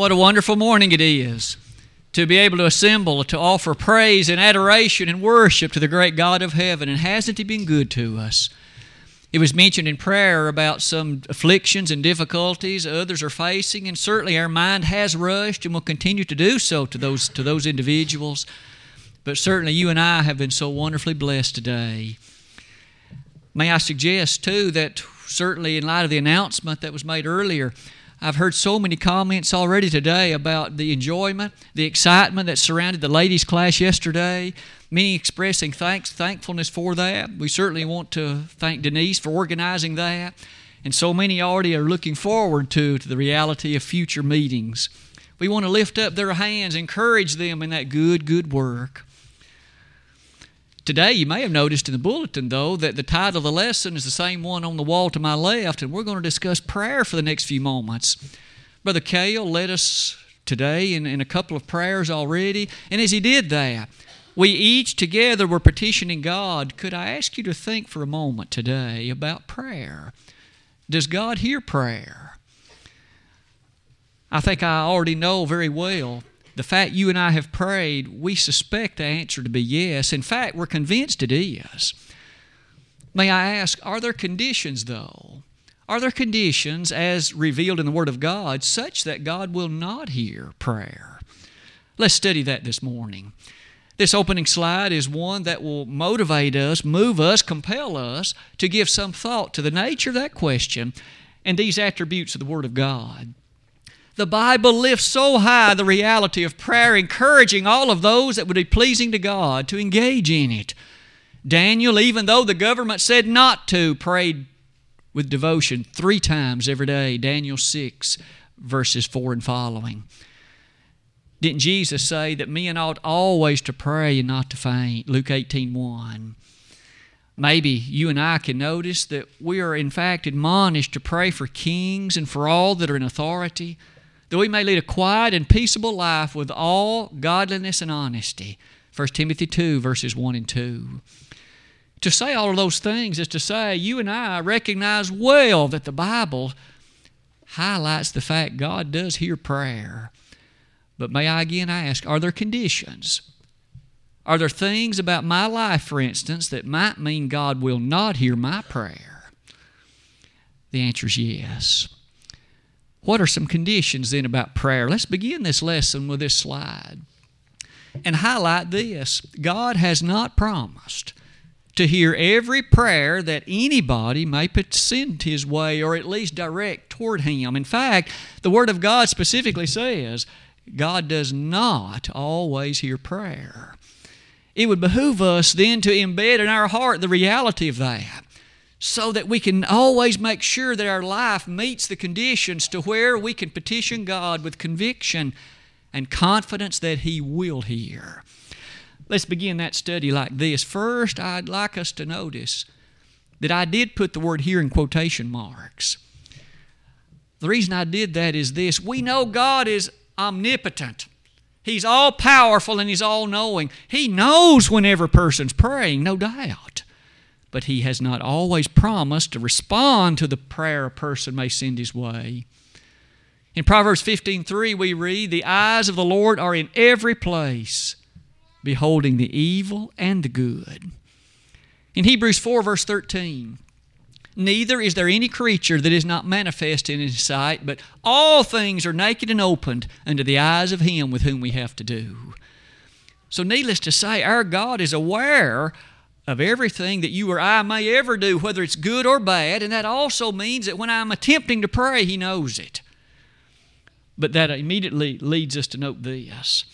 What a wonderful morning it is to be able to assemble, to offer praise and adoration and worship to the great God of heaven. And hasn't He been good to us? It was mentioned in prayer about some afflictions and difficulties others are facing, and certainly our mind has rushed and will continue to do so to those, to those individuals. But certainly you and I have been so wonderfully blessed today. May I suggest, too, that certainly in light of the announcement that was made earlier, I've heard so many comments already today about the enjoyment, the excitement that surrounded the ladies' class yesterday. Many expressing thanks, thankfulness for that. We certainly want to thank Denise for organizing that. And so many already are looking forward to, to the reality of future meetings. We want to lift up their hands, encourage them in that good, good work. Today, you may have noticed in the bulletin, though, that the title of the lesson is the same one on the wall to my left, and we're going to discuss prayer for the next few moments. Brother Cale led us today in, in a couple of prayers already, and as he did that, we each together were petitioning God. Could I ask you to think for a moment today about prayer? Does God hear prayer? I think I already know very well the fact you and I have prayed, we suspect the answer to be yes. In fact, we're convinced it is. May I ask, are there conditions, though? Are there conditions, as revealed in the Word of God, such that God will not hear prayer? Let's study that this morning. This opening slide is one that will motivate us, move us, compel us to give some thought to the nature of that question and these attributes of the Word of God. The Bible lifts so high the reality of prayer, encouraging all of those that would be pleasing to God to engage in it. Daniel, even though the government said not to, prayed with devotion three times every day. Daniel 6, verses 4 and following. Didn't Jesus say that men ought always to pray and not to faint? Luke 18 1. Maybe you and I can notice that we are, in fact, admonished to pray for kings and for all that are in authority that we may lead a quiet and peaceable life with all godliness and honesty. 1 Timothy 2, verses 1 and 2. To say all of those things is to say you and I recognize well that the Bible highlights the fact God does hear prayer. But may I again ask, are there conditions? Are there things about my life, for instance, that might mean God will not hear my prayer? The answer is yes. What are some conditions then about prayer? Let's begin this lesson with this slide and highlight this God has not promised to hear every prayer that anybody may send his way or at least direct toward him. In fact, the Word of God specifically says God does not always hear prayer. It would behoove us then to embed in our heart the reality of that so that we can always make sure that our life meets the conditions to where we can petition God with conviction and confidence that He will hear. Let's begin that study like this. First, I'd like us to notice that I did put the word here in quotation marks. The reason I did that is this we know God is omnipotent. He's all powerful and He's all knowing. He knows whenever a person's praying, no doubt but he has not always promised to respond to the prayer a person may send his way. In Proverbs 15:3 we read, "The eyes of the Lord are in every place, beholding the evil and the good." In Hebrews 4 verse 13, Neither is there any creature that is not manifest in his sight, but all things are naked and opened unto the eyes of him with whom we have to do. So, needless to say, our God is aware of everything that you or I may ever do, whether it's good or bad. And that also means that when I'm attempting to pray, He knows it. But that immediately leads us to note this.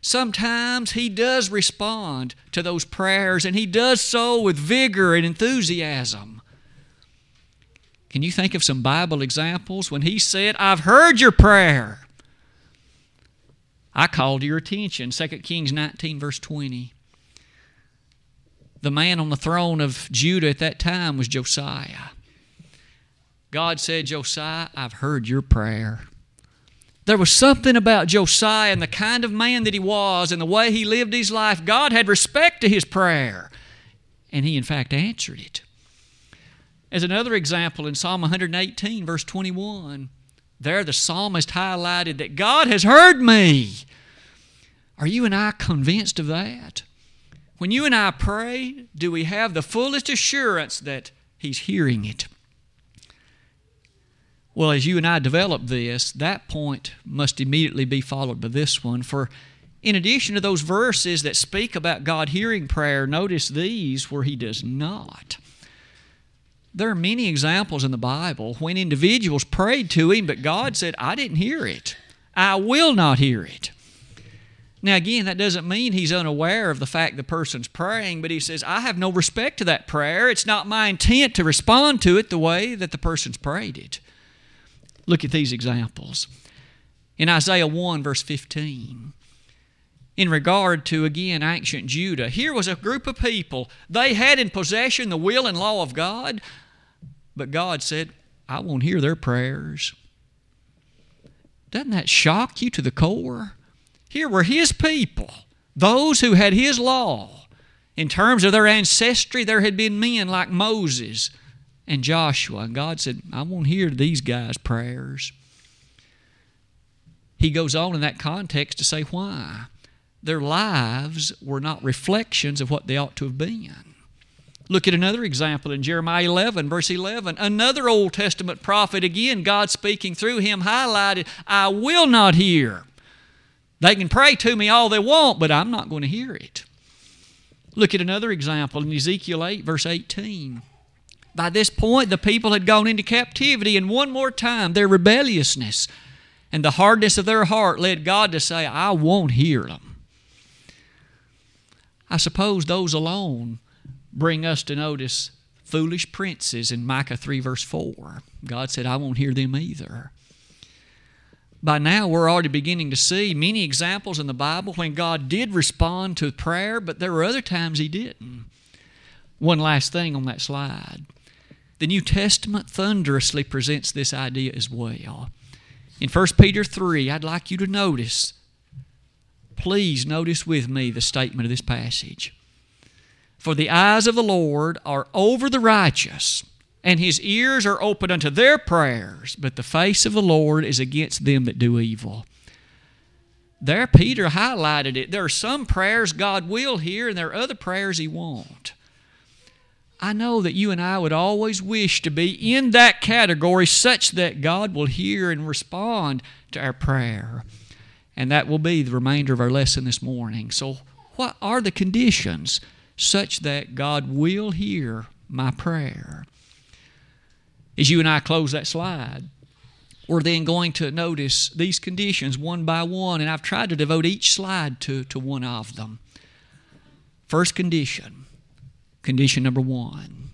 Sometimes He does respond to those prayers, and He does so with vigor and enthusiasm. Can you think of some Bible examples when He said, I've heard your prayer? I called your attention, 2 Kings 19, verse 20 the man on the throne of Judah at that time was Josiah. God said, Josiah, I've heard your prayer. There was something about Josiah and the kind of man that he was and the way he lived his life. God had respect to his prayer, and he, in fact, answered it. As another example, in Psalm 118, verse 21, There, the psalmist highlighted that God has heard me. Are you and I convinced of that? When you and I pray, do we have the fullest assurance that He's hearing it? Well, as you and I develop this, that point must immediately be followed by this one. For in addition to those verses that speak about God hearing prayer, notice these where He does not. There are many examples in the Bible when individuals prayed to Him, but God said, I didn't hear it. I will not hear it. Now, again, that doesn't mean he's unaware of the fact the person's praying, but he says, I have no respect to that prayer. It's not my intent to respond to it the way that the person's prayed it. Look at these examples. In Isaiah 1, verse 15, in regard to, again, ancient Judah, here was a group of people. They had in possession the will and law of God, but God said, I won't hear their prayers. Doesn't that shock you to the core? Here were His people, those who had His law. In terms of their ancestry, there had been men like Moses and Joshua. And God said, I won't hear these guys' prayers. He goes on in that context to say why. Their lives were not reflections of what they ought to have been. Look at another example in Jeremiah 11, verse 11. Another Old Testament prophet, again, God speaking through him, highlighted, I will not hear. They can pray to me all they want, but I'm not going to hear it. Look at another example in Ezekiel 8, verse 18. By this point, the people had gone into captivity, and one more time, their rebelliousness and the hardness of their heart led God to say, I won't hear them. I suppose those alone bring us to notice foolish princes in Micah 3, verse 4. God said, I won't hear them either. By now, we're already beginning to see many examples in the Bible when God did respond to prayer, but there were other times He didn't. One last thing on that slide. The New Testament thunderously presents this idea as well. In 1 Peter 3, I'd like you to notice, please notice with me the statement of this passage. For the eyes of the Lord are over the righteous, and his ears are open unto their prayers, but the face of the Lord is against them that do evil. There, Peter highlighted it. There are some prayers God will hear, and there are other prayers he won't. I know that you and I would always wish to be in that category such that God will hear and respond to our prayer. And that will be the remainder of our lesson this morning. So, what are the conditions such that God will hear my prayer? As you and I close that slide, we're then going to notice these conditions one by one, and I've tried to devote each slide to, to one of them. First condition Condition number one.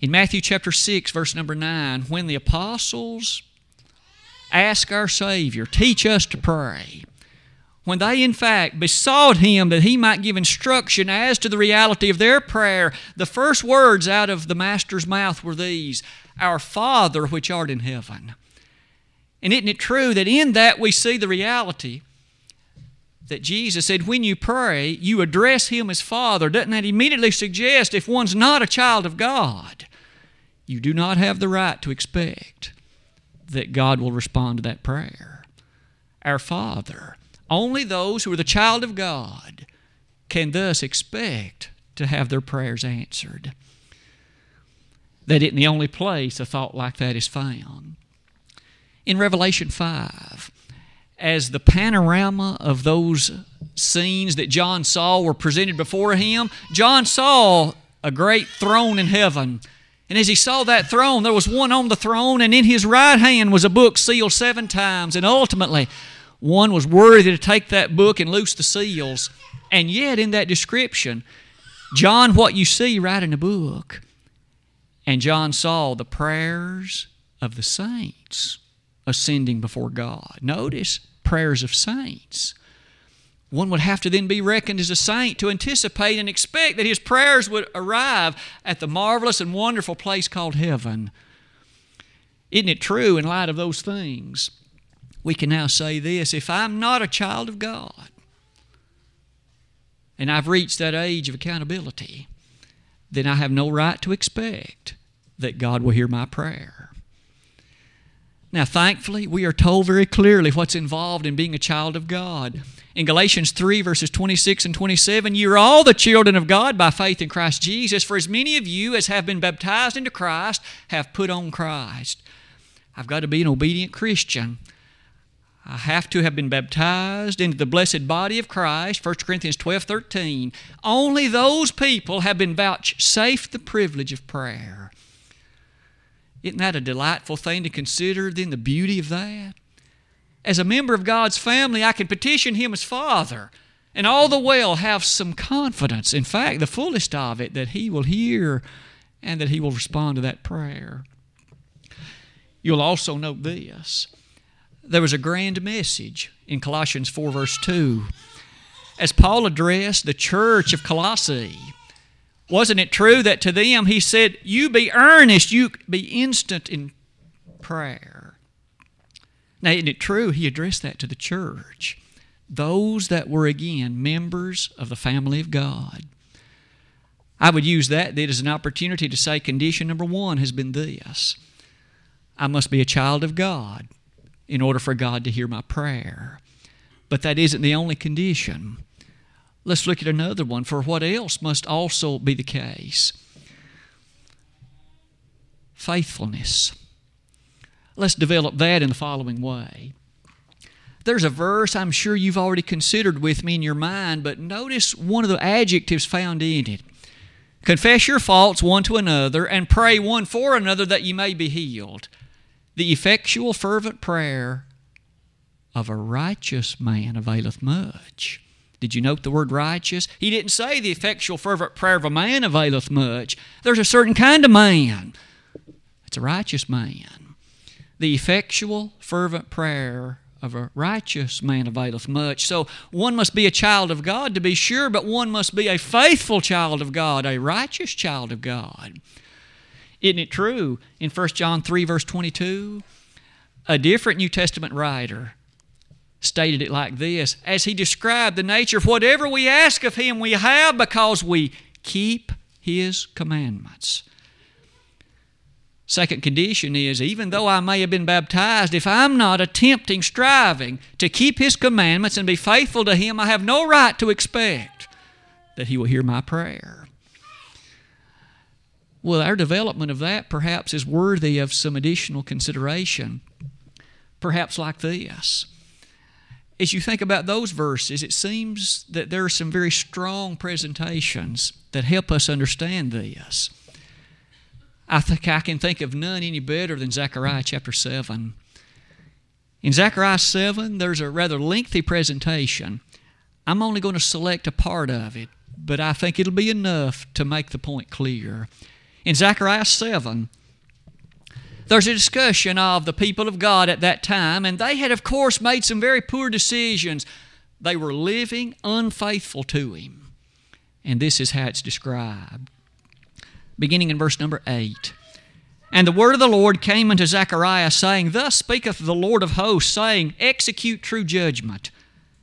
In Matthew chapter 6, verse number 9, when the apostles ask our Savior, teach us to pray, when they in fact besought him that he might give instruction as to the reality of their prayer, the first words out of the Master's mouth were these Our Father which art in heaven. And isn't it true that in that we see the reality that Jesus said, when you pray, you address Him as Father. Doesn't that immediately suggest if one's not a child of God, you do not have the right to expect that God will respond to that prayer? Our Father. Only those who are the child of God can thus expect to have their prayers answered. That isn't the only place a thought like that is found. In Revelation 5, as the panorama of those scenes that John saw were presented before him, John saw a great throne in heaven. And as he saw that throne, there was one on the throne, and in his right hand was a book sealed seven times. And ultimately, one was worthy to take that book and loose the seals. And yet, in that description, John, what you see right in the book, and John saw the prayers of the saints ascending before God. Notice prayers of saints. One would have to then be reckoned as a saint to anticipate and expect that his prayers would arrive at the marvelous and wonderful place called heaven. Isn't it true in light of those things? We can now say this if I'm not a child of God and I've reached that age of accountability, then I have no right to expect that God will hear my prayer. Now, thankfully, we are told very clearly what's involved in being a child of God. In Galatians 3, verses 26 and 27, you are all the children of God by faith in Christ Jesus, for as many of you as have been baptized into Christ have put on Christ. I've got to be an obedient Christian. I have to have been baptized into the blessed body of Christ, 1 Corinthians 12 13. Only those people have been vouchsafed the privilege of prayer. Isn't that a delightful thing to consider, then, the beauty of that? As a member of God's family, I can petition Him as Father and all the while have some confidence, in fact, the fullest of it, that He will hear and that He will respond to that prayer. You'll also note this there was a grand message in Colossians 4, verse 2. As Paul addressed the church of Colossae, wasn't it true that to them he said, You be earnest, you be instant in prayer? Now, isn't it true he addressed that to the church? Those that were, again, members of the family of God. I would use that as an opportunity to say condition number one has been this I must be a child of God in order for God to hear my prayer. But that isn't the only condition. Let's look at another one. For what else must also be the case? Faithfulness. Let's develop that in the following way. There's a verse I'm sure you've already considered with me in your mind, but notice one of the adjectives found in it. Confess your faults one to another and pray one for another that you may be healed. The effectual, fervent prayer of a righteous man availeth much. Did you note the word righteous? He didn't say the effectual, fervent prayer of a man availeth much. There's a certain kind of man. It's a righteous man. The effectual, fervent prayer of a righteous man availeth much. So one must be a child of God to be sure, but one must be a faithful child of God, a righteous child of God. Isn't it true in 1 John 3, verse 22? A different New Testament writer stated it like this as he described the nature of whatever we ask of him, we have because we keep his commandments. Second condition is even though I may have been baptized, if I'm not attempting, striving to keep His commandments and be faithful to Him, I have no right to expect that He will hear my prayer. Well, our development of that perhaps is worthy of some additional consideration. Perhaps like this. As you think about those verses, it seems that there are some very strong presentations that help us understand this. I think I can think of none any better than Zechariah chapter 7. In Zechariah 7, there's a rather lengthy presentation. I'm only going to select a part of it, but I think it'll be enough to make the point clear. In Zechariah 7, there's a discussion of the people of God at that time, and they had, of course, made some very poor decisions. They were living unfaithful to Him. And this is how it's described. Beginning in verse number 8. And the word of the Lord came unto Zechariah, saying, Thus speaketh the Lord of hosts, saying, Execute true judgment,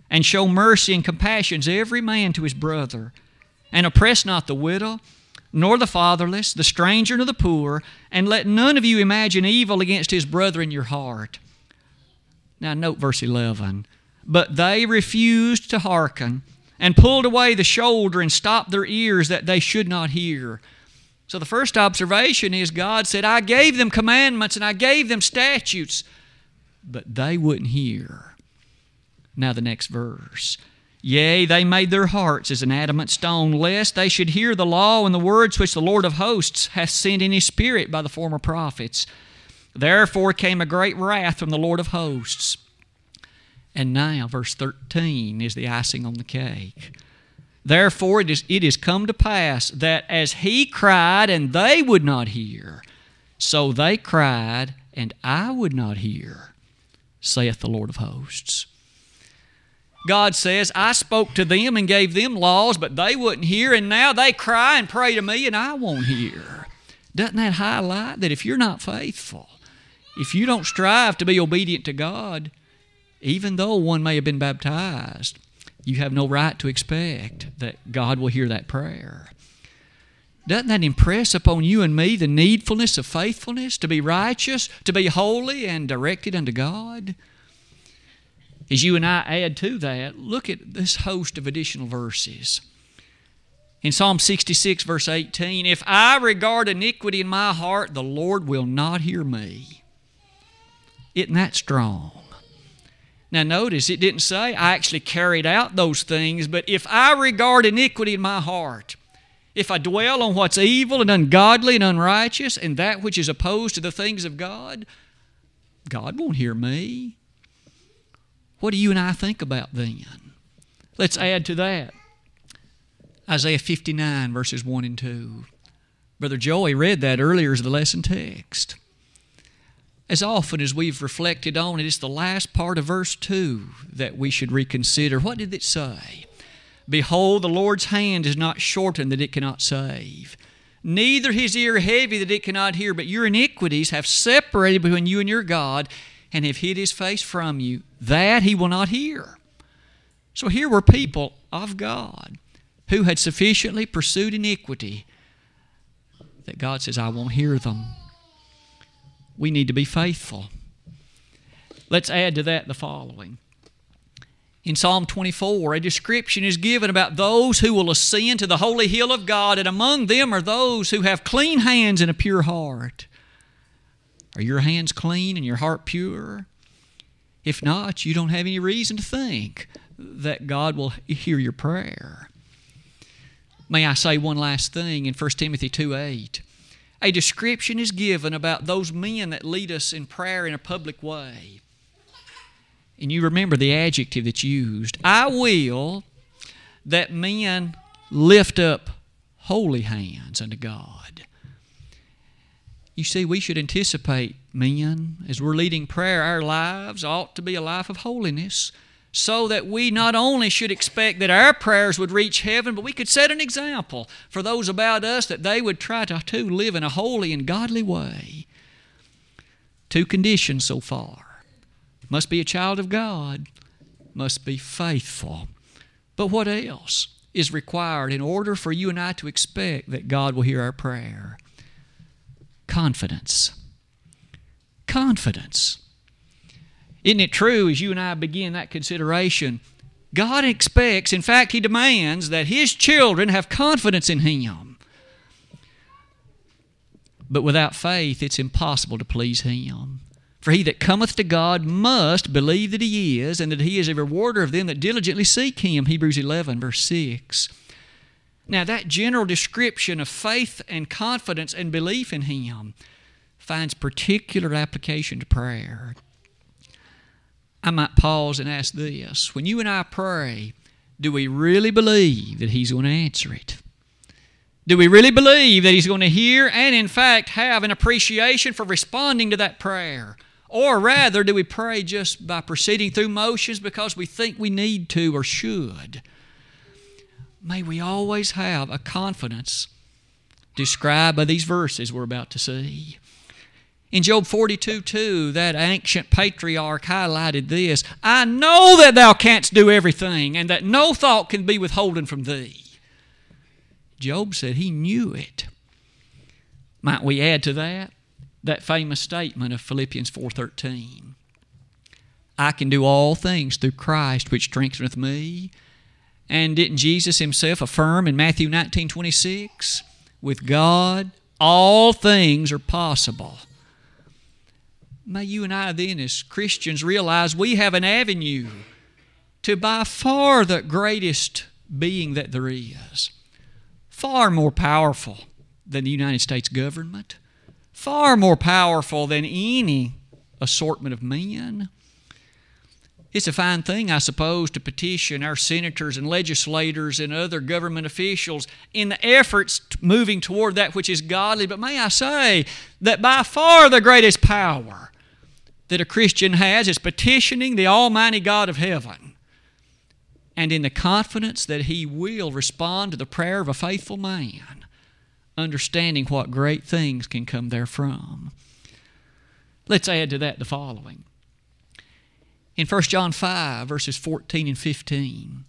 and show mercy and compassion to every man to his brother, and oppress not the widow nor the fatherless, the stranger, nor the poor, and let none of you imagine evil against his brother in your heart. Now, note verse 11. But they refused to hearken, and pulled away the shoulder, and stopped their ears that they should not hear. So, the first observation is God said, I gave them commandments and I gave them statutes, but they wouldn't hear. Now, the next verse. Yea, they made their hearts as an adamant stone, lest they should hear the law and the words which the Lord of hosts hath sent in his Spirit by the former prophets. Therefore came a great wrath from the Lord of hosts. And now, verse 13 is the icing on the cake. Therefore it is, it is come to pass that as he cried and they would not hear, so they cried and I would not hear, saith the Lord of hosts. God says, I spoke to them and gave them laws, but they wouldn't hear, and now they cry and pray to me, and I won't hear. Doesn't that highlight that if you're not faithful, if you don't strive to be obedient to God, even though one may have been baptized, you have no right to expect that God will hear that prayer. Doesn't that impress upon you and me the needfulness of faithfulness, to be righteous, to be holy, and directed unto God? As you and I add to that, look at this host of additional verses. In Psalm 66, verse 18, if I regard iniquity in my heart, the Lord will not hear me. Isn't that strong? Now, notice it didn't say I actually carried out those things, but if I regard iniquity in my heart, if I dwell on what's evil and ungodly and unrighteous and that which is opposed to the things of God, God won't hear me. What do you and I think about then? Let's add to that Isaiah 59, verses 1 and 2. Brother Joey read that earlier as the lesson text. As often as we've reflected on it, it's the last part of verse 2 that we should reconsider. What did it say? Behold, the Lord's hand is not shortened that it cannot save, neither his ear heavy that it cannot hear, but your iniquities have separated between you and your God, and have hid his face from you, that he will not hear. So here were people of God who had sufficiently pursued iniquity that God says, I won't hear them. We need to be faithful. Let's add to that the following. In Psalm 24, a description is given about those who will ascend to the holy hill of God, and among them are those who have clean hands and a pure heart. Are your hands clean and your heart pure? If not, you don't have any reason to think that God will hear your prayer. May I say one last thing in 1 Timothy 2 8? A description is given about those men that lead us in prayer in a public way. And you remember the adjective that's used. I will that men lift up holy hands unto God. You see, we should anticipate men, as we're leading prayer, our lives ought to be a life of holiness so that we not only should expect that our prayers would reach heaven, but we could set an example for those about us that they would try to live in a holy and godly way. Two conditions so far must be a child of God, must be faithful. But what else is required in order for you and I to expect that God will hear our prayer? Confidence. Confidence. Isn't it true as you and I begin that consideration? God expects, in fact, He demands that His children have confidence in Him. But without faith, it's impossible to please Him. For he that cometh to God must believe that He is, and that He is a rewarder of them that diligently seek Him. Hebrews 11, verse 6. Now, that general description of faith and confidence and belief in Him finds particular application to prayer. I might pause and ask this when you and I pray, do we really believe that He's going to answer it? Do we really believe that He's going to hear and, in fact, have an appreciation for responding to that prayer? Or rather, do we pray just by proceeding through motions because we think we need to or should? May we always have a confidence described by these verses we're about to see. In Job 42 2, that ancient patriarch highlighted this I know that thou canst do everything, and that no thought can be withholden from thee. Job said he knew it. Might we add to that that famous statement of Philippians 4:13? I can do all things through Christ which strengtheneth me. And didn't Jesus himself affirm in Matthew 19:26, with God all things are possible. May you and I, then, as Christians, realize we have an avenue to by far the greatest being that there is, far more powerful than the United States government, far more powerful than any assortment of men. It's a fine thing, I suppose, to petition our senators and legislators and other government officials in the efforts moving toward that which is godly. But may I say that by far the greatest power that a Christian has is petitioning the Almighty God of heaven and in the confidence that He will respond to the prayer of a faithful man, understanding what great things can come therefrom. Let's add to that the following. In 1 John 5, verses 14 and 15,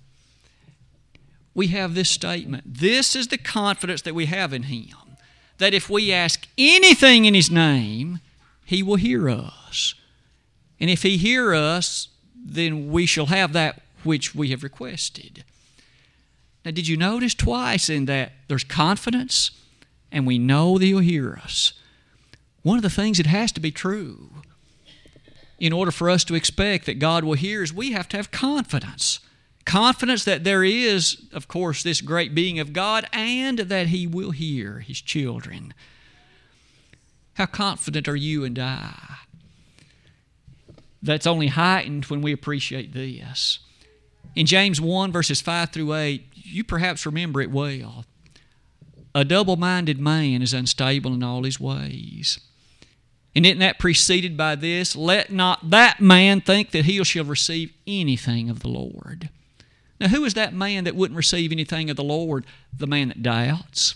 we have this statement. This is the confidence that we have in Him that if we ask anything in His name, He will hear us. And if He hear us, then we shall have that which we have requested. Now, did you notice twice in that there's confidence and we know that He'll hear us? One of the things that has to be true in order for us to expect that God will hear is we have to have confidence. Confidence that there is, of course, this great being of God and that He will hear His children. How confident are you and I? That's only heightened when we appreciate this. In James 1, verses 5 through 8, you perhaps remember it well. A double minded man is unstable in all his ways. And isn't that preceded by this? Let not that man think that he shall receive anything of the Lord. Now, who is that man that wouldn't receive anything of the Lord? The man that doubts.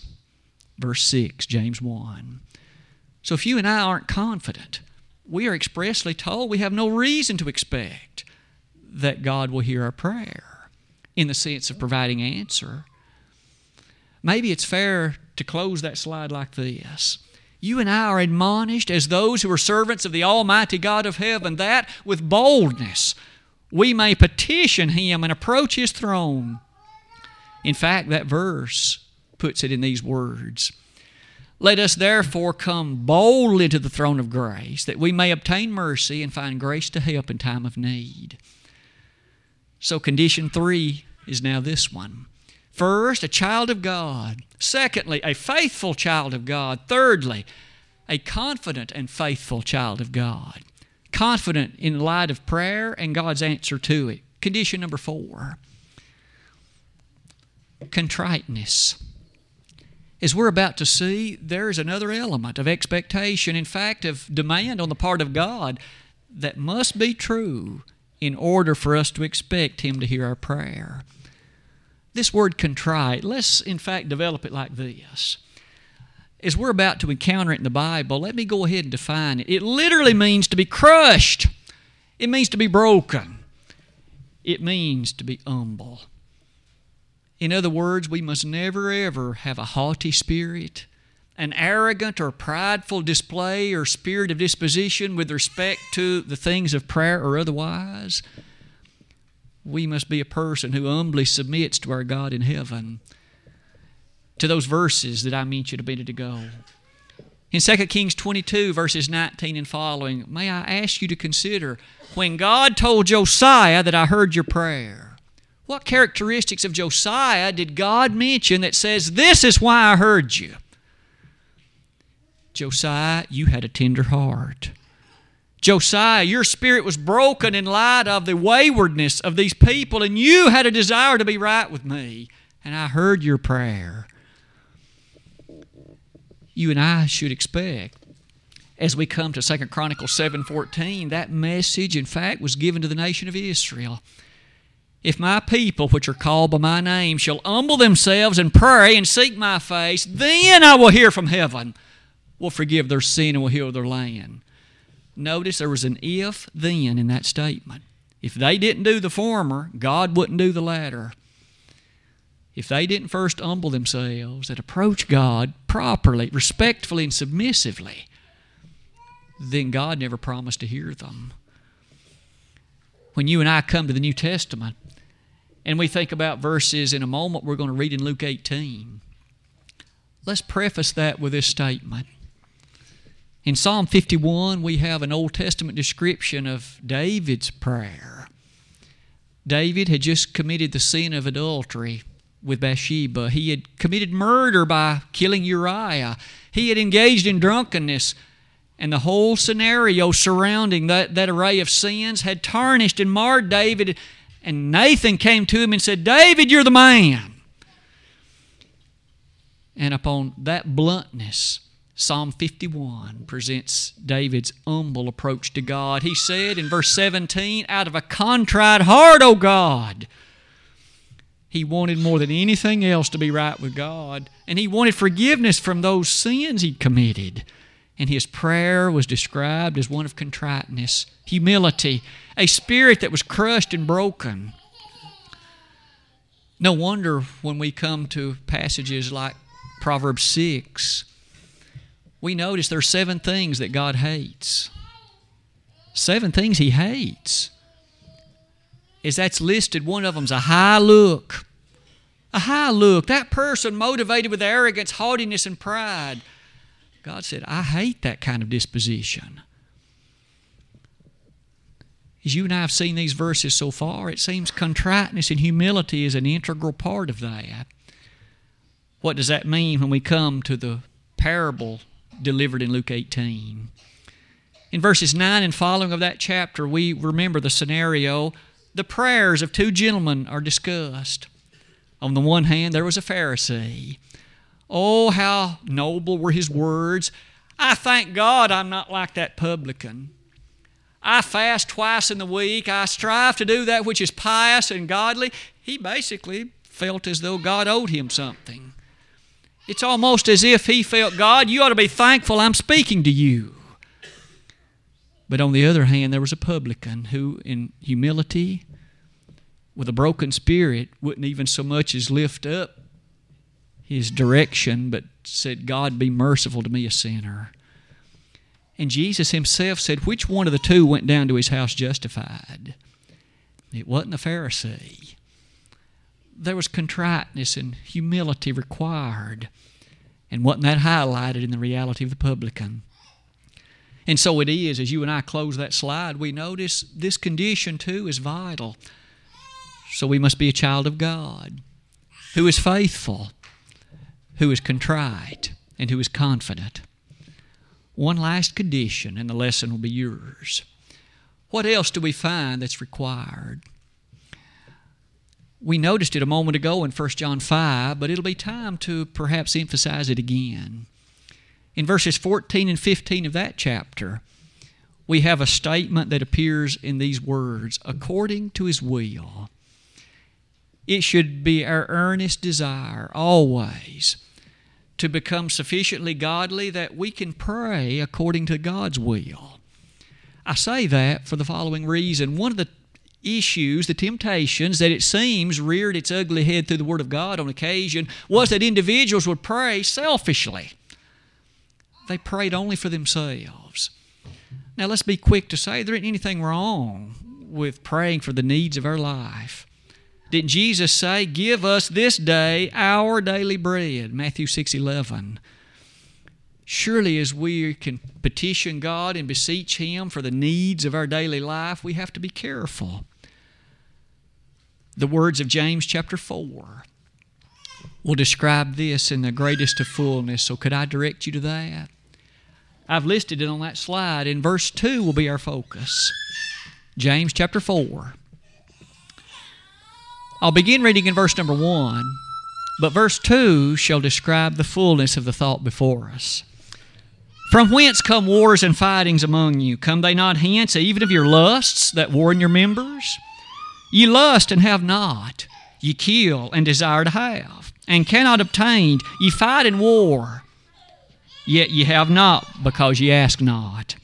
Verse 6, James 1. So if you and I aren't confident, we are expressly told we have no reason to expect that God will hear our prayer in the sense of providing answer. Maybe it's fair to close that slide like this you and I are admonished as those who are servants of the Almighty God of heaven that with boldness we may petition Him and approach His throne. In fact, that verse puts it in these words Let us therefore come boldly to the throne of grace that we may obtain mercy and find grace to help in time of need. So, condition three is now this one First, a child of God. Secondly, a faithful child of God. Thirdly, a confident and faithful child of God. Confident in light of prayer and God's answer to it. Condition number four contriteness. As we're about to see, there is another element of expectation, in fact, of demand on the part of God that must be true in order for us to expect Him to hear our prayer. This word contrite, let's in fact develop it like this. As we're about to encounter it in the Bible, let me go ahead and define it. It literally means to be crushed, it means to be broken, it means to be humble. In other words, we must never ever have a haughty spirit, an arrogant or prideful display or spirit of disposition with respect to the things of prayer or otherwise we must be a person who humbly submits to our God in heaven. To those verses that I meant you to be to go. In 2 Kings 22, verses 19 and following, may I ask you to consider when God told Josiah that I heard your prayer, what characteristics of Josiah did God mention that says, This is why I heard you? Josiah, you had a tender heart. Josiah, your spirit was broken in light of the waywardness of these people, and you had a desire to be right with me, and I heard your prayer. You and I should expect as we come to Second Chronicles 7:14 that message in fact was given to the nation of Israel. If my people which are called by my name shall humble themselves and pray and seek my face, then I will hear from heaven, will forgive their sin and will heal their land. Notice there was an if then in that statement. If they didn't do the former, God wouldn't do the latter. If they didn't first humble themselves and approach God properly, respectfully, and submissively, then God never promised to hear them. When you and I come to the New Testament and we think about verses in a moment we're going to read in Luke 18, let's preface that with this statement. In Psalm 51, we have an Old Testament description of David's prayer. David had just committed the sin of adultery with Bathsheba. He had committed murder by killing Uriah. He had engaged in drunkenness. And the whole scenario surrounding that, that array of sins had tarnished and marred David. And Nathan came to him and said, David, you're the man. And upon that bluntness, Psalm 51 presents David's humble approach to God. He said in verse 17, Out of a contrite heart, O God. He wanted more than anything else to be right with God, and he wanted forgiveness from those sins he'd committed. And his prayer was described as one of contriteness, humility, a spirit that was crushed and broken. No wonder when we come to passages like Proverbs 6, we notice there are seven things that God hates. Seven things He hates. Is that's listed, one of them's a high look. A high look. That person motivated with arrogance, haughtiness, and pride. God said, I hate that kind of disposition. As you and I have seen these verses so far, it seems contriteness and humility is an integral part of that. What does that mean when we come to the parable delivered in Luke 18? In verses 9 and following of that chapter, we remember the scenario. The prayers of two gentlemen are discussed. On the one hand, there was a Pharisee. Oh, how noble were his words. I thank God I'm not like that publican. I fast twice in the week. I strive to do that which is pious and godly. He basically felt as though God owed him something. It's almost as if he felt, God, you ought to be thankful I'm speaking to you. But on the other hand, there was a publican who, in humility, with a broken spirit, wouldn't even so much as lift up his direction, but said, God, be merciful to me, a sinner. And Jesus himself said, Which one of the two went down to his house justified? It wasn't the Pharisee. There was contriteness and humility required. And wasn't that highlighted in the reality of the publican? And so it is, as you and I close that slide, we notice this condition too is vital. So we must be a child of God who is faithful, who is contrite, and who is confident. One last condition, and the lesson will be yours. What else do we find that's required? We noticed it a moment ago in 1 John 5, but it'll be time to perhaps emphasize it again. In verses 14 and 15 of that chapter, we have a statement that appears in these words according to his will. It should be our earnest desire always to become sufficiently godly that we can pray according to God's will. I say that for the following reason. One of the issues, the temptations that it seems reared its ugly head through the Word of God on occasion was that individuals would pray selfishly. They prayed only for themselves. Now, let's be quick to say there isn't anything wrong with praying for the needs of our life. Didn't Jesus say, Give us this day our daily bread? Matthew 6 11. Surely, as we can petition God and beseech Him for the needs of our daily life, we have to be careful. The words of James chapter 4 will describe this in the greatest of fullness. So, could I direct you to that? I've listed it on that slide. In verse 2 will be our focus. James chapter 4. I'll begin reading in verse number 1, but verse 2 shall describe the fullness of the thought before us. From whence come wars and fightings among you? Come they not hence, even of your lusts that war in your members? Ye lust and have not, ye kill and desire to have, and cannot obtain. Ye fight in war, yet ye have not, because ye ask not.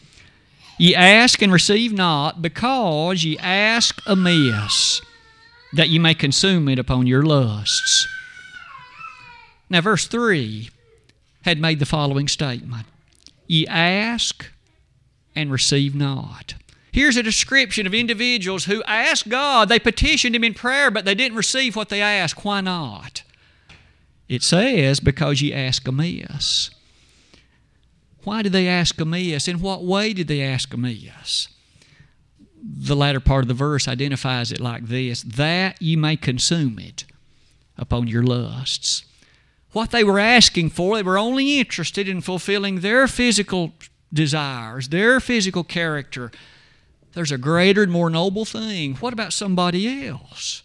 Ye ask and receive not, because ye ask amiss that ye may consume it upon your lusts. Now, verse 3 had made the following statement Ye ask and receive not. Here's a description of individuals who asked God, they petitioned Him in prayer, but they didn't receive what they asked. Why not? It says, because ye ask amiss. Why did they ask amiss? In what way did they ask amiss? the latter part of the verse identifies it like this that ye may consume it upon your lusts. What they were asking for, they were only interested in fulfilling their physical desires, their physical character. There's a greater and more noble thing. What about somebody else?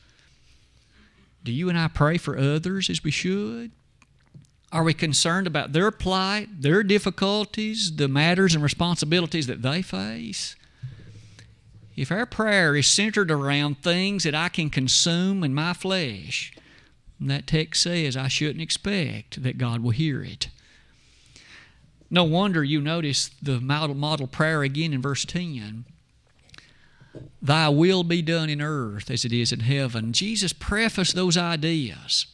Do you and I pray for others as we should? Are we concerned about their plight, their difficulties, the matters and responsibilities that they face? if our prayer is centered around things that I can consume in my flesh, that text says I shouldn't expect that God will hear it. No wonder you notice the model, model prayer again in verse 10. Thy will be done in earth as it is in heaven. Jesus prefaced those ideas,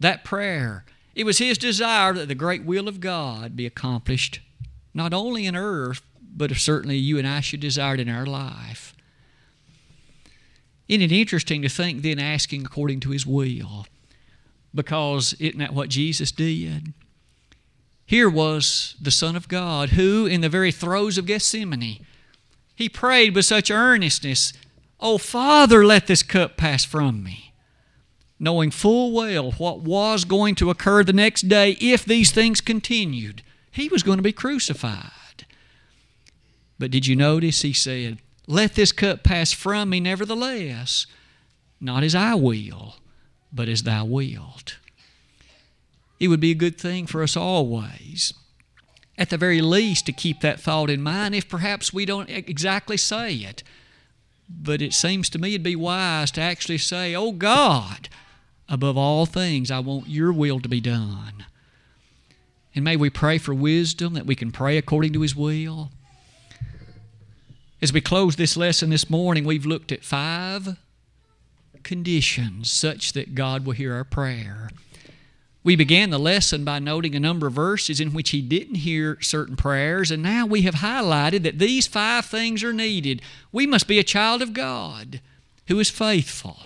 that prayer. It was his desire that the great will of God be accomplished not only in earth, but certainly you and I should desire it in our life. Isn't it interesting to think then asking according to his will? Because isn't that what Jesus did? Here was the Son of God who, in the very throes of Gethsemane, he prayed with such earnestness, Oh, Father, let this cup pass from me. Knowing full well what was going to occur the next day if these things continued, he was going to be crucified. But did you notice he said, Let this cup pass from me, nevertheless, not as I will, but as thou wilt. It would be a good thing for us always, at the very least, to keep that thought in mind, if perhaps we don't exactly say it. But it seems to me it'd be wise to actually say, Oh God, above all things, I want your will to be done. And may we pray for wisdom that we can pray according to His will. As we close this lesson this morning, we've looked at five conditions such that God will hear our prayer. We began the lesson by noting a number of verses in which He didn't hear certain prayers, and now we have highlighted that these five things are needed. We must be a child of God who is faithful,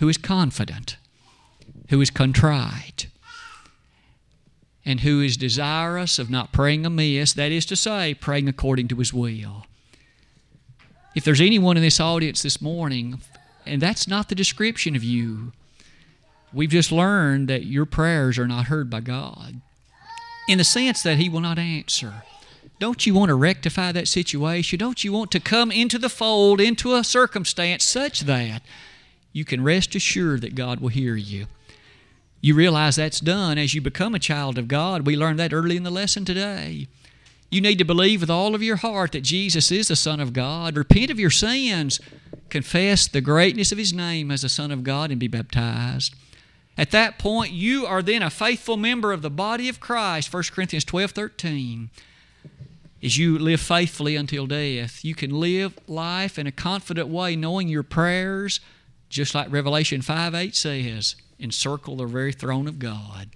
who is confident, who is contrite, and who is desirous of not praying amiss, that is to say, praying according to His will. If there's anyone in this audience this morning, and that's not the description of you, we've just learned that your prayers are not heard by God in the sense that He will not answer. Don't you want to rectify that situation? Don't you want to come into the fold, into a circumstance such that you can rest assured that God will hear you? You realize that's done as you become a child of God. We learned that early in the lesson today. You need to believe with all of your heart that Jesus is the Son of God. Repent of your sins. Confess the greatness of His name as the Son of God and be baptized. At that point, you are then a faithful member of the body of Christ, 1 Corinthians 12 13. As you live faithfully until death, you can live life in a confident way, knowing your prayers, just like Revelation 5 8 says, encircle the very throne of God.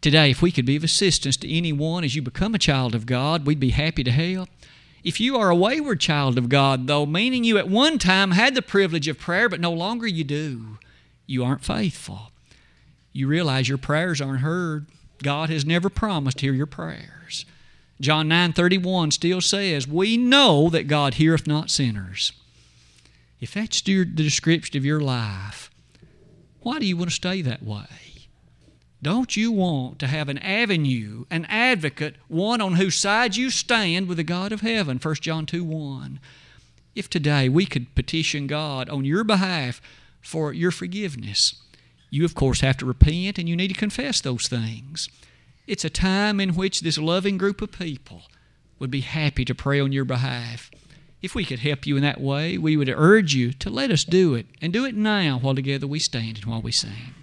Today, if we could be of assistance to anyone as you become a child of God, we'd be happy to help. If you are a wayward child of God, though, meaning you at one time had the privilege of prayer, but no longer you do, you aren't faithful. You realize your prayers aren't heard. God has never promised to hear your prayers. John 9:31 still says, "We know that God heareth not sinners." If that's the description of your life, why do you want to stay that way? Don't you want to have an avenue, an advocate, one on whose side you stand with the God of heaven? 1 John 2 1. If today we could petition God on your behalf for your forgiveness, you, of course, have to repent and you need to confess those things. It's a time in which this loving group of people would be happy to pray on your behalf. If we could help you in that way, we would urge you to let us do it and do it now while together we stand and while we sing.